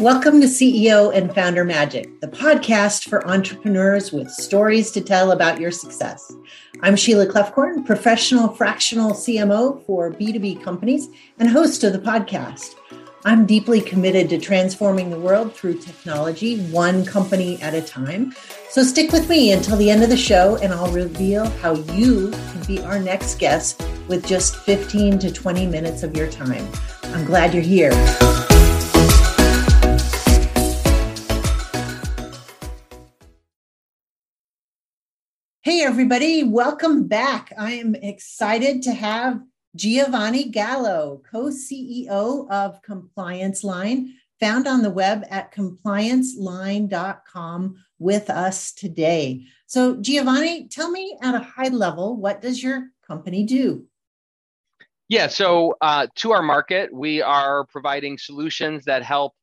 Welcome to CEO and Founder Magic, the podcast for entrepreneurs with stories to tell about your success. I'm Sheila Kloefkorn, professional fractional CMO for B2B companies and host of the podcast. I'm deeply committed to transforming the world through technology, one company at a time. So stick with me until the end of the show, and I'll reveal how you can be our next guest with just 15 to 20 minutes of your time. I'm glad you're here. Hey, everybody, welcome back. I am excited to have Giovanni Gallo, co CEO of Compliance Line, found on the web at complianceline.com with us today. So, Giovanni, tell me at a high level, what does your company do? Yeah, so uh, to our market, we are providing solutions that help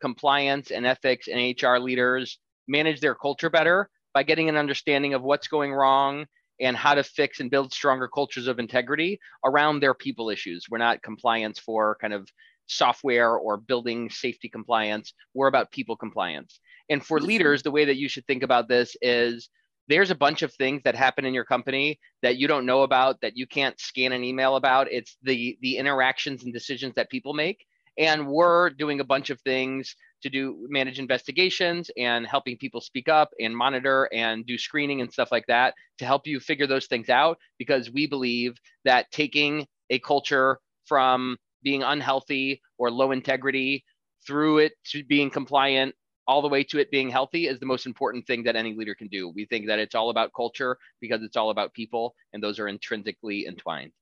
compliance and ethics and HR leaders manage their culture better by getting an understanding of what's going wrong and how to fix and build stronger cultures of integrity around their people issues. We're not compliance for kind of software or building safety compliance. We're about people compliance. And for leaders, the way that you should think about this is there's a bunch of things that happen in your company that you don't know about that you can't scan an email about it's the the interactions and decisions that people make and we're doing a bunch of things to do manage investigations and helping people speak up and monitor and do screening and stuff like that to help you figure those things out because we believe that taking a culture from being unhealthy or low integrity through it to being compliant all the way to it being healthy is the most important thing that any leader can do. We think that it's all about culture because it's all about people and those are intrinsically entwined.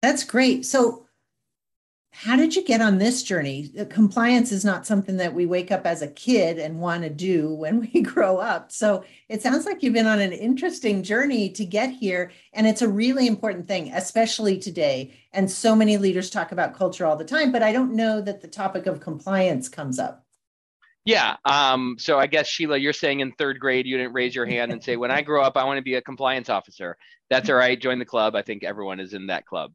That's great. So how did you get on this journey? Uh, compliance is not something that we wake up as a kid and want to do when we grow up. So it sounds like you've been on an interesting journey to get here. And it's a really important thing, especially today. And so many leaders talk about culture all the time, but I don't know that the topic of compliance comes up. Yeah. Um, so I guess Sheila, you're saying in third grade you didn't raise your hand and say, "When I grow up, I want to be a compliance officer." That's all right. Join the club. I think everyone is in that club.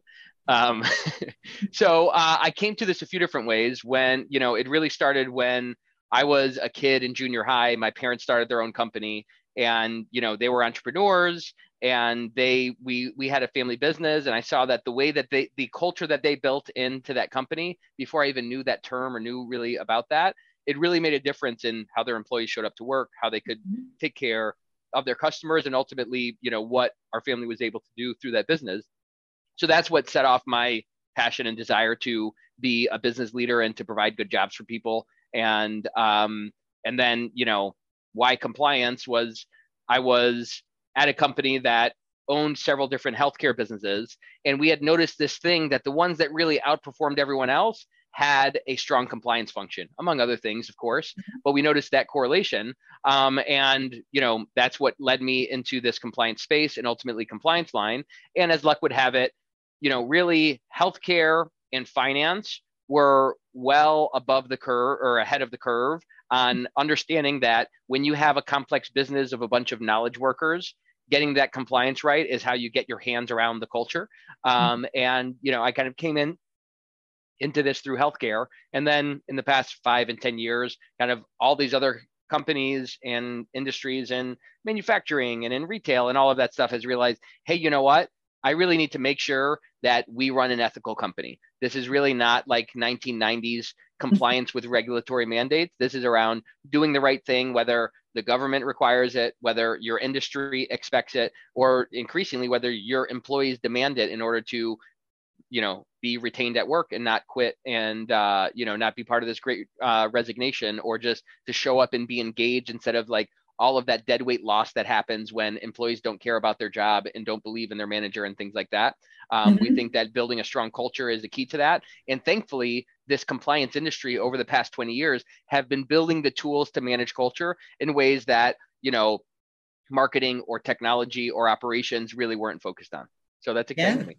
Um, so uh, I came to this a few different ways. When you know, it really started when I was a kid in junior high. My parents started their own company, and you know, they were entrepreneurs, and they we we had a family business, and I saw that the way that they the culture that they built into that company before I even knew that term or knew really about that, it really made a difference in how their employees showed up to work, how they could mm-hmm. take care of their customers, and ultimately, you know, what our family was able to do through that business so that's what set off my passion and desire to be a business leader and to provide good jobs for people and um, and then you know why compliance was i was at a company that owned several different healthcare businesses and we had noticed this thing that the ones that really outperformed everyone else had a strong compliance function among other things of course mm-hmm. but we noticed that correlation um, and you know that's what led me into this compliance space and ultimately compliance line and as luck would have it you know, really healthcare and finance were well above the curve or ahead of the curve on understanding that when you have a complex business of a bunch of knowledge workers, getting that compliance right is how you get your hands around the culture. Um, and you know, I kind of came in into this through healthcare, and then in the past five and ten years, kind of all these other companies and industries and manufacturing and in retail and all of that stuff has realized, hey, you know what? I really need to make sure that we run an ethical company. This is really not like 1990s compliance with regulatory mandates. This is around doing the right thing, whether the government requires it, whether your industry expects it, or increasingly whether your employees demand it in order to, you know, be retained at work and not quit and uh, you know not be part of this great uh, resignation, or just to show up and be engaged instead of like all of that dead weight loss that happens when employees don't care about their job and don't believe in their manager and things like that. Um, mm-hmm. We think that building a strong culture is the key to that. And thankfully, this compliance industry over the past 20 years have been building the tools to manage culture in ways that, you know, marketing or technology or operations really weren't focused on. So that's exciting yeah. to me.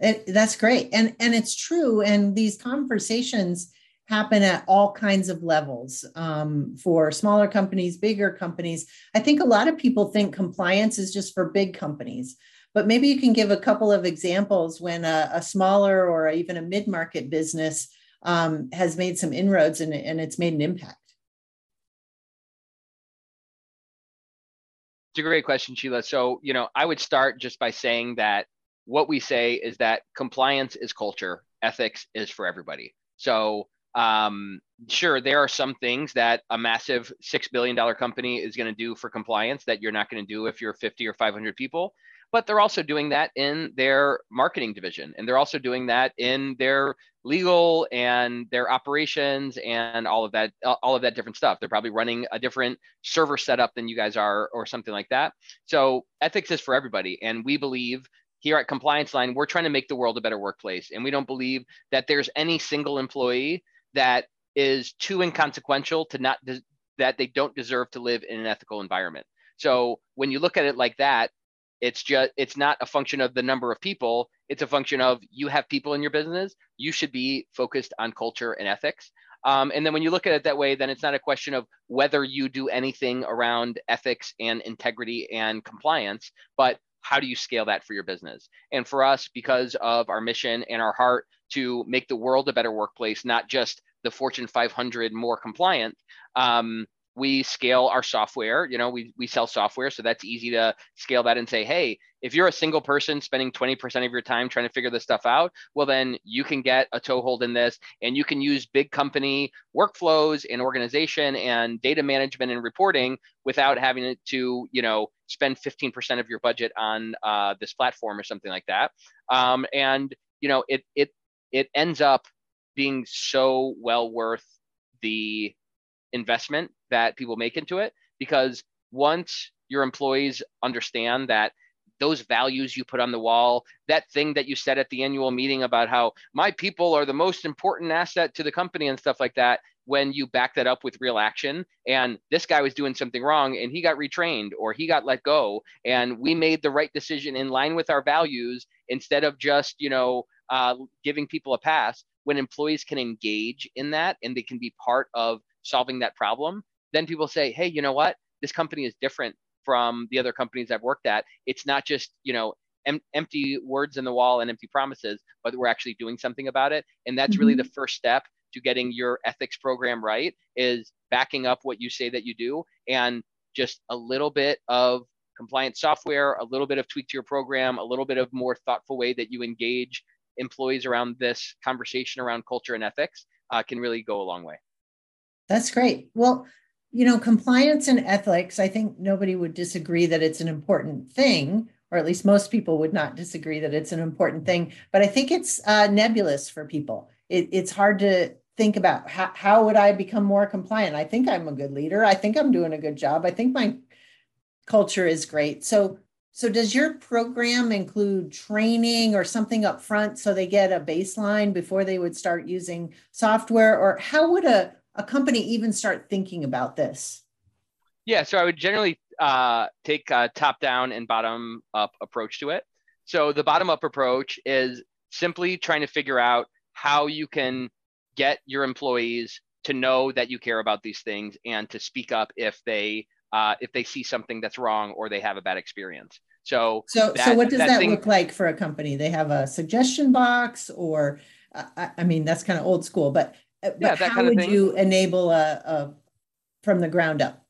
It, that's great. And and it's true. And these conversations happen at all kinds of levels um, for smaller companies, bigger companies. I think a lot of people think compliance is just for big companies, but maybe you can give a couple of examples when a, a smaller or even a mid market business um, has made some inroads and, and it's made an impact? It's a great question, Sheila. So, you know, I would start just by saying that what we say is that compliance is culture, ethics is for everybody. So, um, sure, there are some things that a massive $6 billion company is going to do for compliance that you're not going to do if you're 50 or 500 people. But they're also doing that in their marketing division. And they're also doing that in their legal and their operations and all of that, all of that different stuff. They're probably running a different server setup than you guys are or something like that. So ethics is for everybody. And we believe here at Compliance Line, we're trying to make the world a better workplace. And we don't believe that there's any single employee that is too inconsequential to not de- that they don't deserve to live in an ethical environment. So when you look at it like that, it's just it's not a function of the number of people. It's a function of you have people in your business. You should be focused on culture and ethics. Um, and then when you look at it that way, then it's not a question of whether you do anything around ethics and integrity and compliance, but how do you scale that for your business? And for us, because of our mission and our heart to make the world a better workplace, not just the Fortune 500 more compliant, um, we scale our software you know we, we sell software so that's easy to scale that and say hey if you're a single person spending 20% of your time trying to figure this stuff out well then you can get a toehold in this and you can use big company workflows and organization and data management and reporting without having to you know spend 15% of your budget on uh, this platform or something like that. Um, and you know it it it ends up being so well worth the investment that people make into it because once your employees understand that those values you put on the wall, that thing that you said at the annual meeting about how my people are the most important asset to the company and stuff like that, when you back that up with real action and this guy was doing something wrong and he got retrained or he got let go and we made the right decision in line with our values instead of just, you know, uh, giving people a pass, when employees can engage in that and they can be part of solving that problem, then people say, hey, you know what? This company is different from the other companies I've worked at. It's not just, you know, em- empty words in the wall and empty promises, but we're actually doing something about it. And that's mm-hmm. really the first step to getting your ethics program right is backing up what you say that you do and just a little bit of compliance software, a little bit of tweak to your program, a little bit of more thoughtful way that you engage employees around this conversation around culture and ethics uh, can really go a long way. That's great. Well, you know, compliance and ethics, I think nobody would disagree that it's an important thing, or at least most people would not disagree that it's an important thing. But I think it's uh, nebulous for people. It, it's hard to think about how, how would I become more compliant? I think I'm a good leader. I think I'm doing a good job. I think my culture is great. So, so does your program include training or something up front so they get a baseline before they would start using software? Or how would a a company even start thinking about this? Yeah, so I would generally uh, take a top down and bottom up approach to it. So the bottom up approach is simply trying to figure out how you can get your employees to know that you care about these things and to speak up if they uh, if they see something that's wrong or they have a bad experience. So so that, so what does that, that thing, look like for a company? They have a suggestion box or uh, I mean that's kind of old school, but but yeah, that how would you enable a, a from the ground up?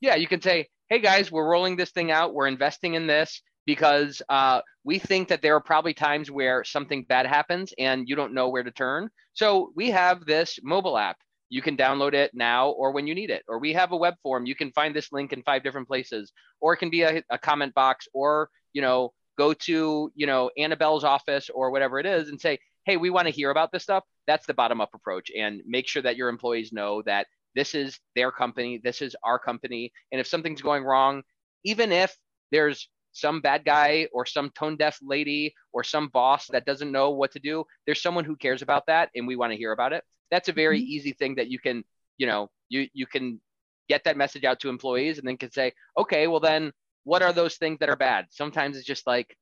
Yeah, you can say, "Hey guys, we're rolling this thing out. We're investing in this." because uh, we think that there are probably times where something bad happens and you don't know where to turn. So we have this mobile app. You can download it now or when you need it. Or we have a web form. You can find this link in five different places. Or it can be a, a comment box. Or you know, go to you know Annabelle's office or whatever it is and say, hey, we want to hear about this stuff. That's the bottom up approach and make sure that your employees know that this is their company, this is our company. And if something's going wrong, even if there's some bad guy or some tone deaf lady or some boss that doesn't know what to do, there's someone who cares about that and we want to hear about it. That's a very mm-hmm. easy thing that you can, you know, you you can get that message out to employees and then can say, okay, well then what are those things that are bad? Sometimes it's just like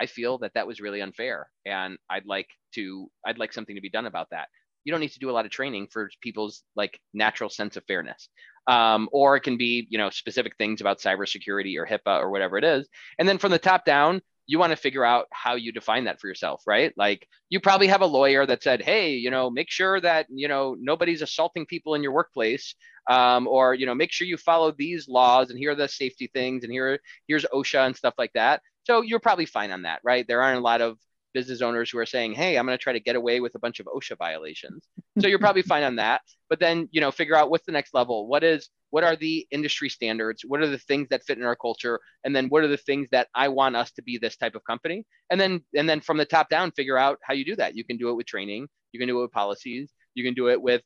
I feel that that was really unfair, and I'd like to I'd like something to be done about that. You don't need to do a lot of training for people's like natural sense of fairness, um, or it can be you know specific things about cybersecurity or HIPAA or whatever it is. And then from the top down, you want to figure out how you define that for yourself, right? Like you probably have a lawyer that said, hey, you know, make sure that, you know, nobody's assaulting people in your workplace. Um, or, you know, make sure you follow these laws and here are the safety things and here, here's OSHA and stuff like that. So you're probably fine on that, right? There aren't a lot of business owners who are saying, "Hey, I'm going to try to get away with a bunch of OSHA violations." So you're probably fine on that. But then, you know, figure out what's the next level. What is what are the industry standards? What are the things that fit in our culture? And then what are the things that I want us to be this type of company? And then and then from the top down, figure out how you do that. You can do it with training. You can do it with policies. You can do it with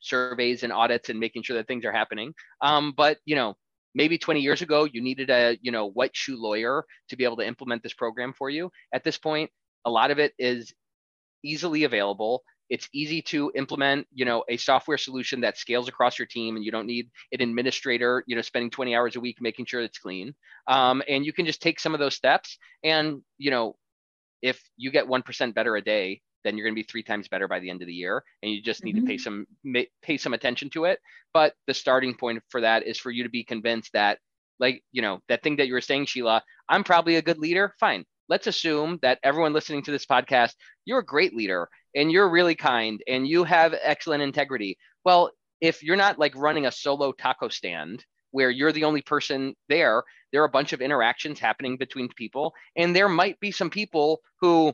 surveys and audits and making sure that things are happening. Um, but you know, maybe 20 years ago you needed a you know white shoe lawyer to be able to implement this program for you. At this point a lot of it is easily available. It's easy to implement you know a software solution that scales across your team and you don't need an administrator you know spending 20 hours a week making sure it's clean. Um, and you can just take some of those steps and you know if you get 1% better a day then you're going to be three times better by the end of the year and you just need mm-hmm. to pay some pay some attention to it but the starting point for that is for you to be convinced that like you know that thing that you were saying sheila i'm probably a good leader fine let's assume that everyone listening to this podcast, you're a great leader and you're really kind and you have excellent integrity. Well, if you're not like running a solo taco stand where you're the only person there, there are a bunch of interactions happening between people. And there might be some people who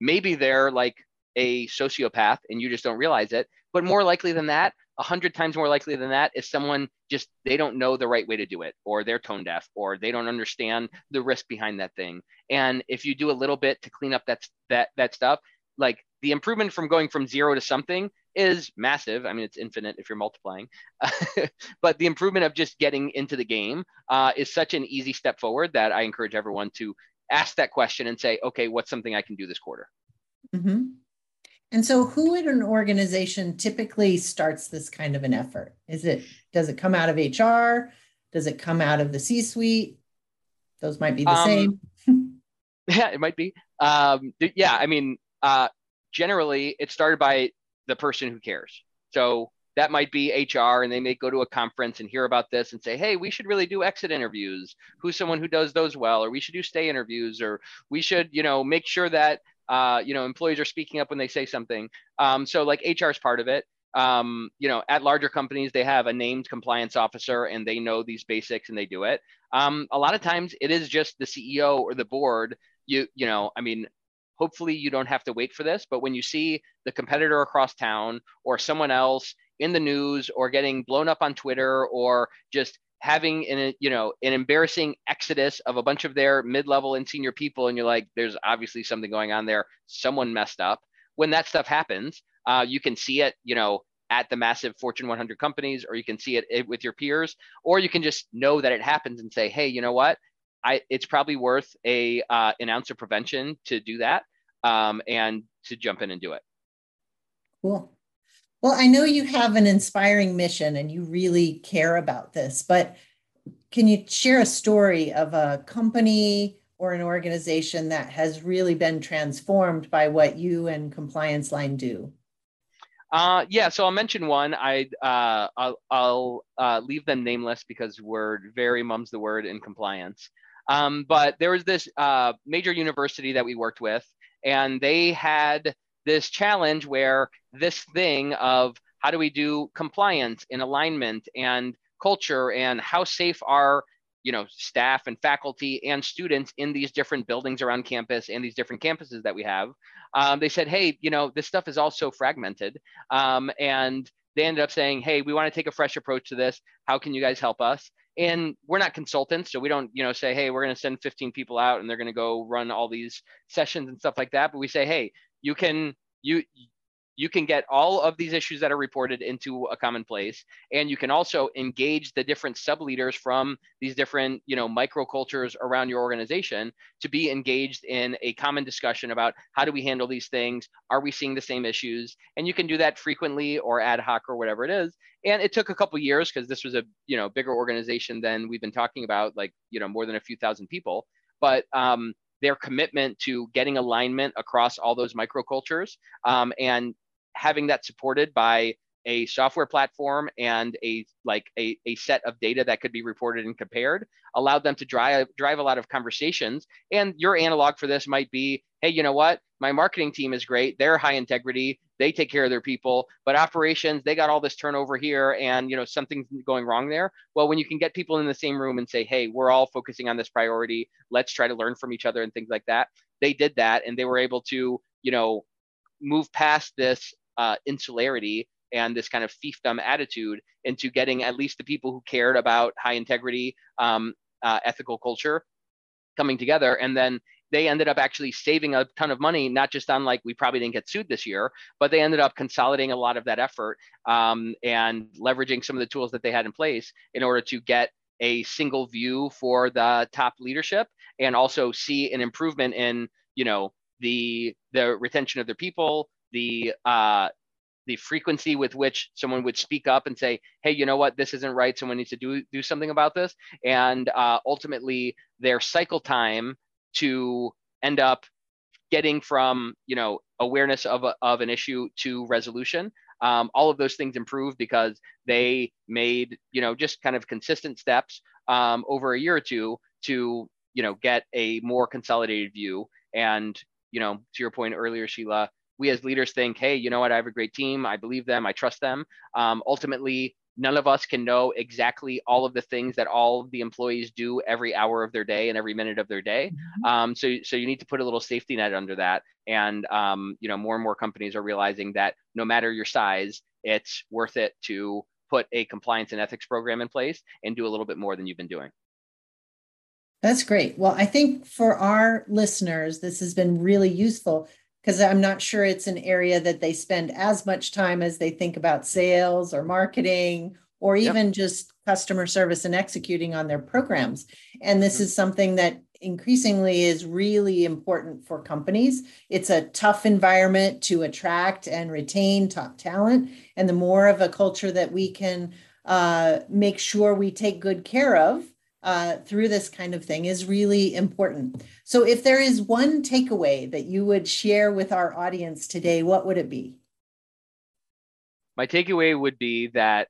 maybe they're like a sociopath and you just don't realize it. But more likely than that, a hundred times more likely than that is someone just they don't know the right way to do it or they're tone deaf or they don't understand the risk behind that thing and if you do a little bit to clean up that that that stuff like the improvement from going from zero to something is massive i mean it's infinite if you're multiplying but the improvement of just getting into the game uh, is such an easy step forward that i encourage everyone to ask that question and say okay what's something i can do this quarter mm-hmm. And so who in an organization typically starts this kind of an effort? Is it does it come out of HR? Does it come out of the C-suite? Those might be the um, same. yeah, it might be. Um, yeah, I mean, uh, generally it started by the person who cares. So that might be HR and they may go to a conference and hear about this and say, hey, we should really do exit interviews. Who's someone who does those well? Or we should do stay interviews, or we should, you know, make sure that uh, you know, employees are speaking up when they say something. Um, so like HR is part of it. Um, you know, at larger companies, they have a named compliance officer and they know these basics and they do it. Um, a lot of times it is just the CEO or the board. You, you know, I mean, hopefully you don't have to wait for this, but when you see the competitor across town or someone else in the news or getting blown up on Twitter or just having an you know an embarrassing exodus of a bunch of their mid-level and senior people and you're like there's obviously something going on there. Someone messed up. When that stuff happens uh, you can see it you know at the massive fortune 100 companies or you can see it, it with your peers or you can just know that it happens and say hey you know what? I, it's probably worth a uh, an ounce of prevention to do that um, and to jump in and do it. Cool well, I know you have an inspiring mission and you really care about this, but can you share a story of a company or an organization that has really been transformed by what you and Compliance Line do? Uh, yeah, so I'll mention one. I uh, I'll, I'll uh, leave them nameless because we're very mum's the word in compliance. Um, but there was this uh, major university that we worked with, and they had this challenge where this thing of how do we do compliance and alignment and culture and how safe are you know staff and faculty and students in these different buildings around campus and these different campuses that we have um, they said hey you know this stuff is all so fragmented um, and they ended up saying hey we want to take a fresh approach to this. How can you guys help us? And we're not consultants so we don't you know say hey we're going to send 15 people out and they're going to go run all these sessions and stuff like that but we say hey you can you you can get all of these issues that are reported into a common place and you can also engage the different sub leaders from these different you know microcultures around your organization to be engaged in a common discussion about how do we handle these things? Are we seeing the same issues? And you can do that frequently or ad hoc or whatever it is. And it took a couple years because this was a you know bigger organization than we've been talking about like you know more than a few thousand people. But um, their commitment to getting alignment across all those microcultures um, and having that supported by a software platform and a like a, a set of data that could be reported and compared allowed them to drive drive a lot of conversations. And your analog for this might be hey you know what? My marketing team is great. They're high integrity. They take care of their people. But operations they got all this turnover here and you know something's going wrong there. Well when you can get people in the same room and say hey we're all focusing on this priority. Let's try to learn from each other and things like that they did that and they were able to you know move past this uh, insularity and this kind of fiefdom attitude into getting at least the people who cared about high integrity, um, uh, ethical culture coming together. And then they ended up actually saving a ton of money, not just on like we probably didn't get sued this year, but they ended up consolidating a lot of that effort um, and leveraging some of the tools that they had in place in order to get a single view for the top leadership and also see an improvement in you know the the retention of their people the uh, the frequency with which someone would speak up and say, "Hey, you know what? This isn't right. Someone needs to do do something about this." And uh, ultimately, their cycle time to end up getting from you know awareness of a, of an issue to resolution. Um, all of those things improved because they made you know just kind of consistent steps um, over a year or two to you know get a more consolidated view. And you know to your point earlier, Sheila, we as leaders think, hey, you know what? I have a great team. I believe them. I trust them. Um, ultimately, none of us can know exactly all of the things that all of the employees do every hour of their day and every minute of their day. Mm-hmm. Um, so, so you need to put a little safety net under that. And um, you know, more and more companies are realizing that no matter your size, it's worth it to put a compliance and ethics program in place and do a little bit more than you've been doing. That's great. Well, I think for our listeners, this has been really useful because I'm not sure it's an area that they spend as much time as they think about sales or marketing or even yep. just customer service and executing on their programs. And this mm-hmm. is something that increasingly is really important for companies. It's a tough environment to attract and retain top talent. And the more of a culture that we can uh, make sure we take good care of, uh, through this kind of thing is really important. So, if there is one takeaway that you would share with our audience today, what would it be? My takeaway would be that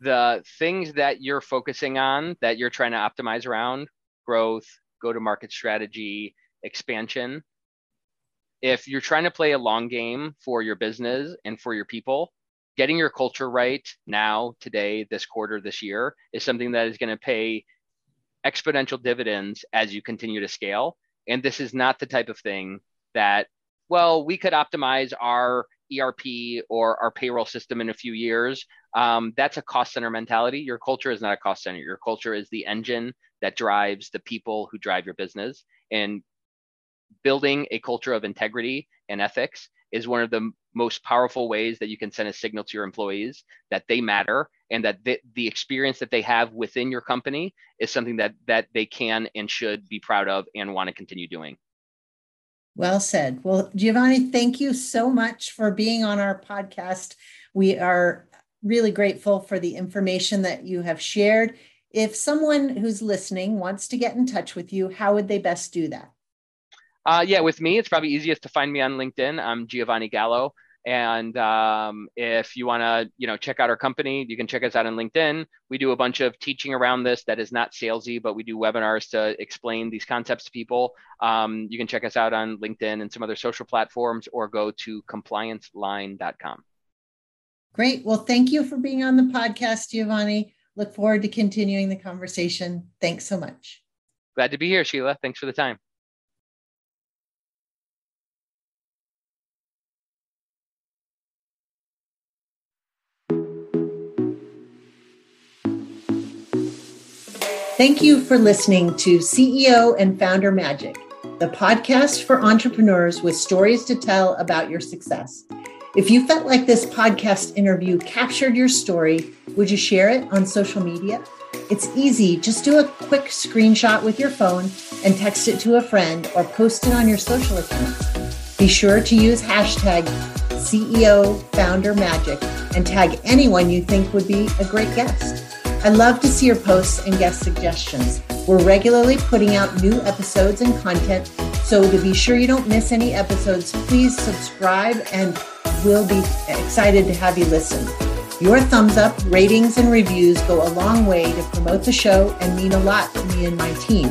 the things that you're focusing on, that you're trying to optimize around growth, go to market strategy, expansion, if you're trying to play a long game for your business and for your people, getting your culture right now, today, this quarter, this year is something that is going to pay exponential dividends as you continue to scale. And this is not the type of thing that, well, we could optimize our ERP or our payroll system in a few years. Um, that's a cost center mentality. Your culture is not a cost center. Your culture is the engine that drives the people who drive your business. And building a culture of integrity and ethics is one of the most powerful ways that you can send a signal to your employees that they matter and that the, the experience that they have within your company is something that that they can and should be proud of and want to continue doing. Well said. Well giovanni thank you so much for being on our podcast. We are really grateful for the information that you have shared. If someone who's listening wants to get in touch with you how would they best do that? Uh, yeah, with me, it's probably easiest to find me on LinkedIn. I'm Giovanni Gallo. And um, if you want to, you know, check out our company, you can check us out on LinkedIn. We do a bunch of teaching around this that is not salesy, but we do webinars to explain these concepts to people. Um, you can check us out on LinkedIn and some other social platforms, or go to complianceline.com. Great. Well, thank you for being on the podcast, Giovanni. Look forward to continuing the conversation. Thanks so much. Glad to be here, Sheila. Thanks for the time. Thank you for listening to CEO and Founder Magic, the podcast for entrepreneurs with stories to tell about your success. If you felt like this podcast interview captured your story, would you share it on social media? It's easy. Just do a quick screenshot with your phone and text it to a friend or post it on your social accounts. Be sure to use hashtag CEO Founder Magic and tag anyone you think would be a great guest. I love to see your posts and guest suggestions. We're regularly putting out new episodes and content, so to be sure you don't miss any episodes, please subscribe and we'll be excited to have you listen. Your thumbs up, ratings, and reviews go a long way to promote the show and mean a lot to me and my team.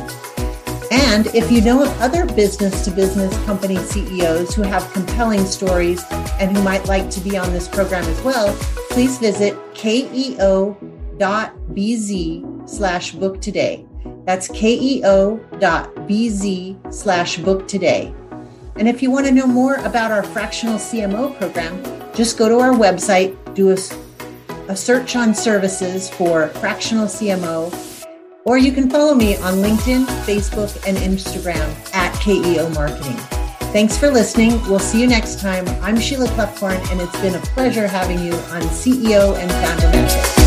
And if you know of other business to business company CEOs who have compelling stories and who might like to be on this program as well, please visit keo.bz slash book today. That's keo.bz slash book today. And if you want to know more about our fractional CMO program, just go to our website, do a, a search on services for fractional CMO, or you can follow me on LinkedIn, Facebook, and Instagram at KEO Marketing. Thanks for listening. We'll see you next time. I'm Sheila Kloefkorn, and it's been a pleasure having you on CEO and Founder Magic.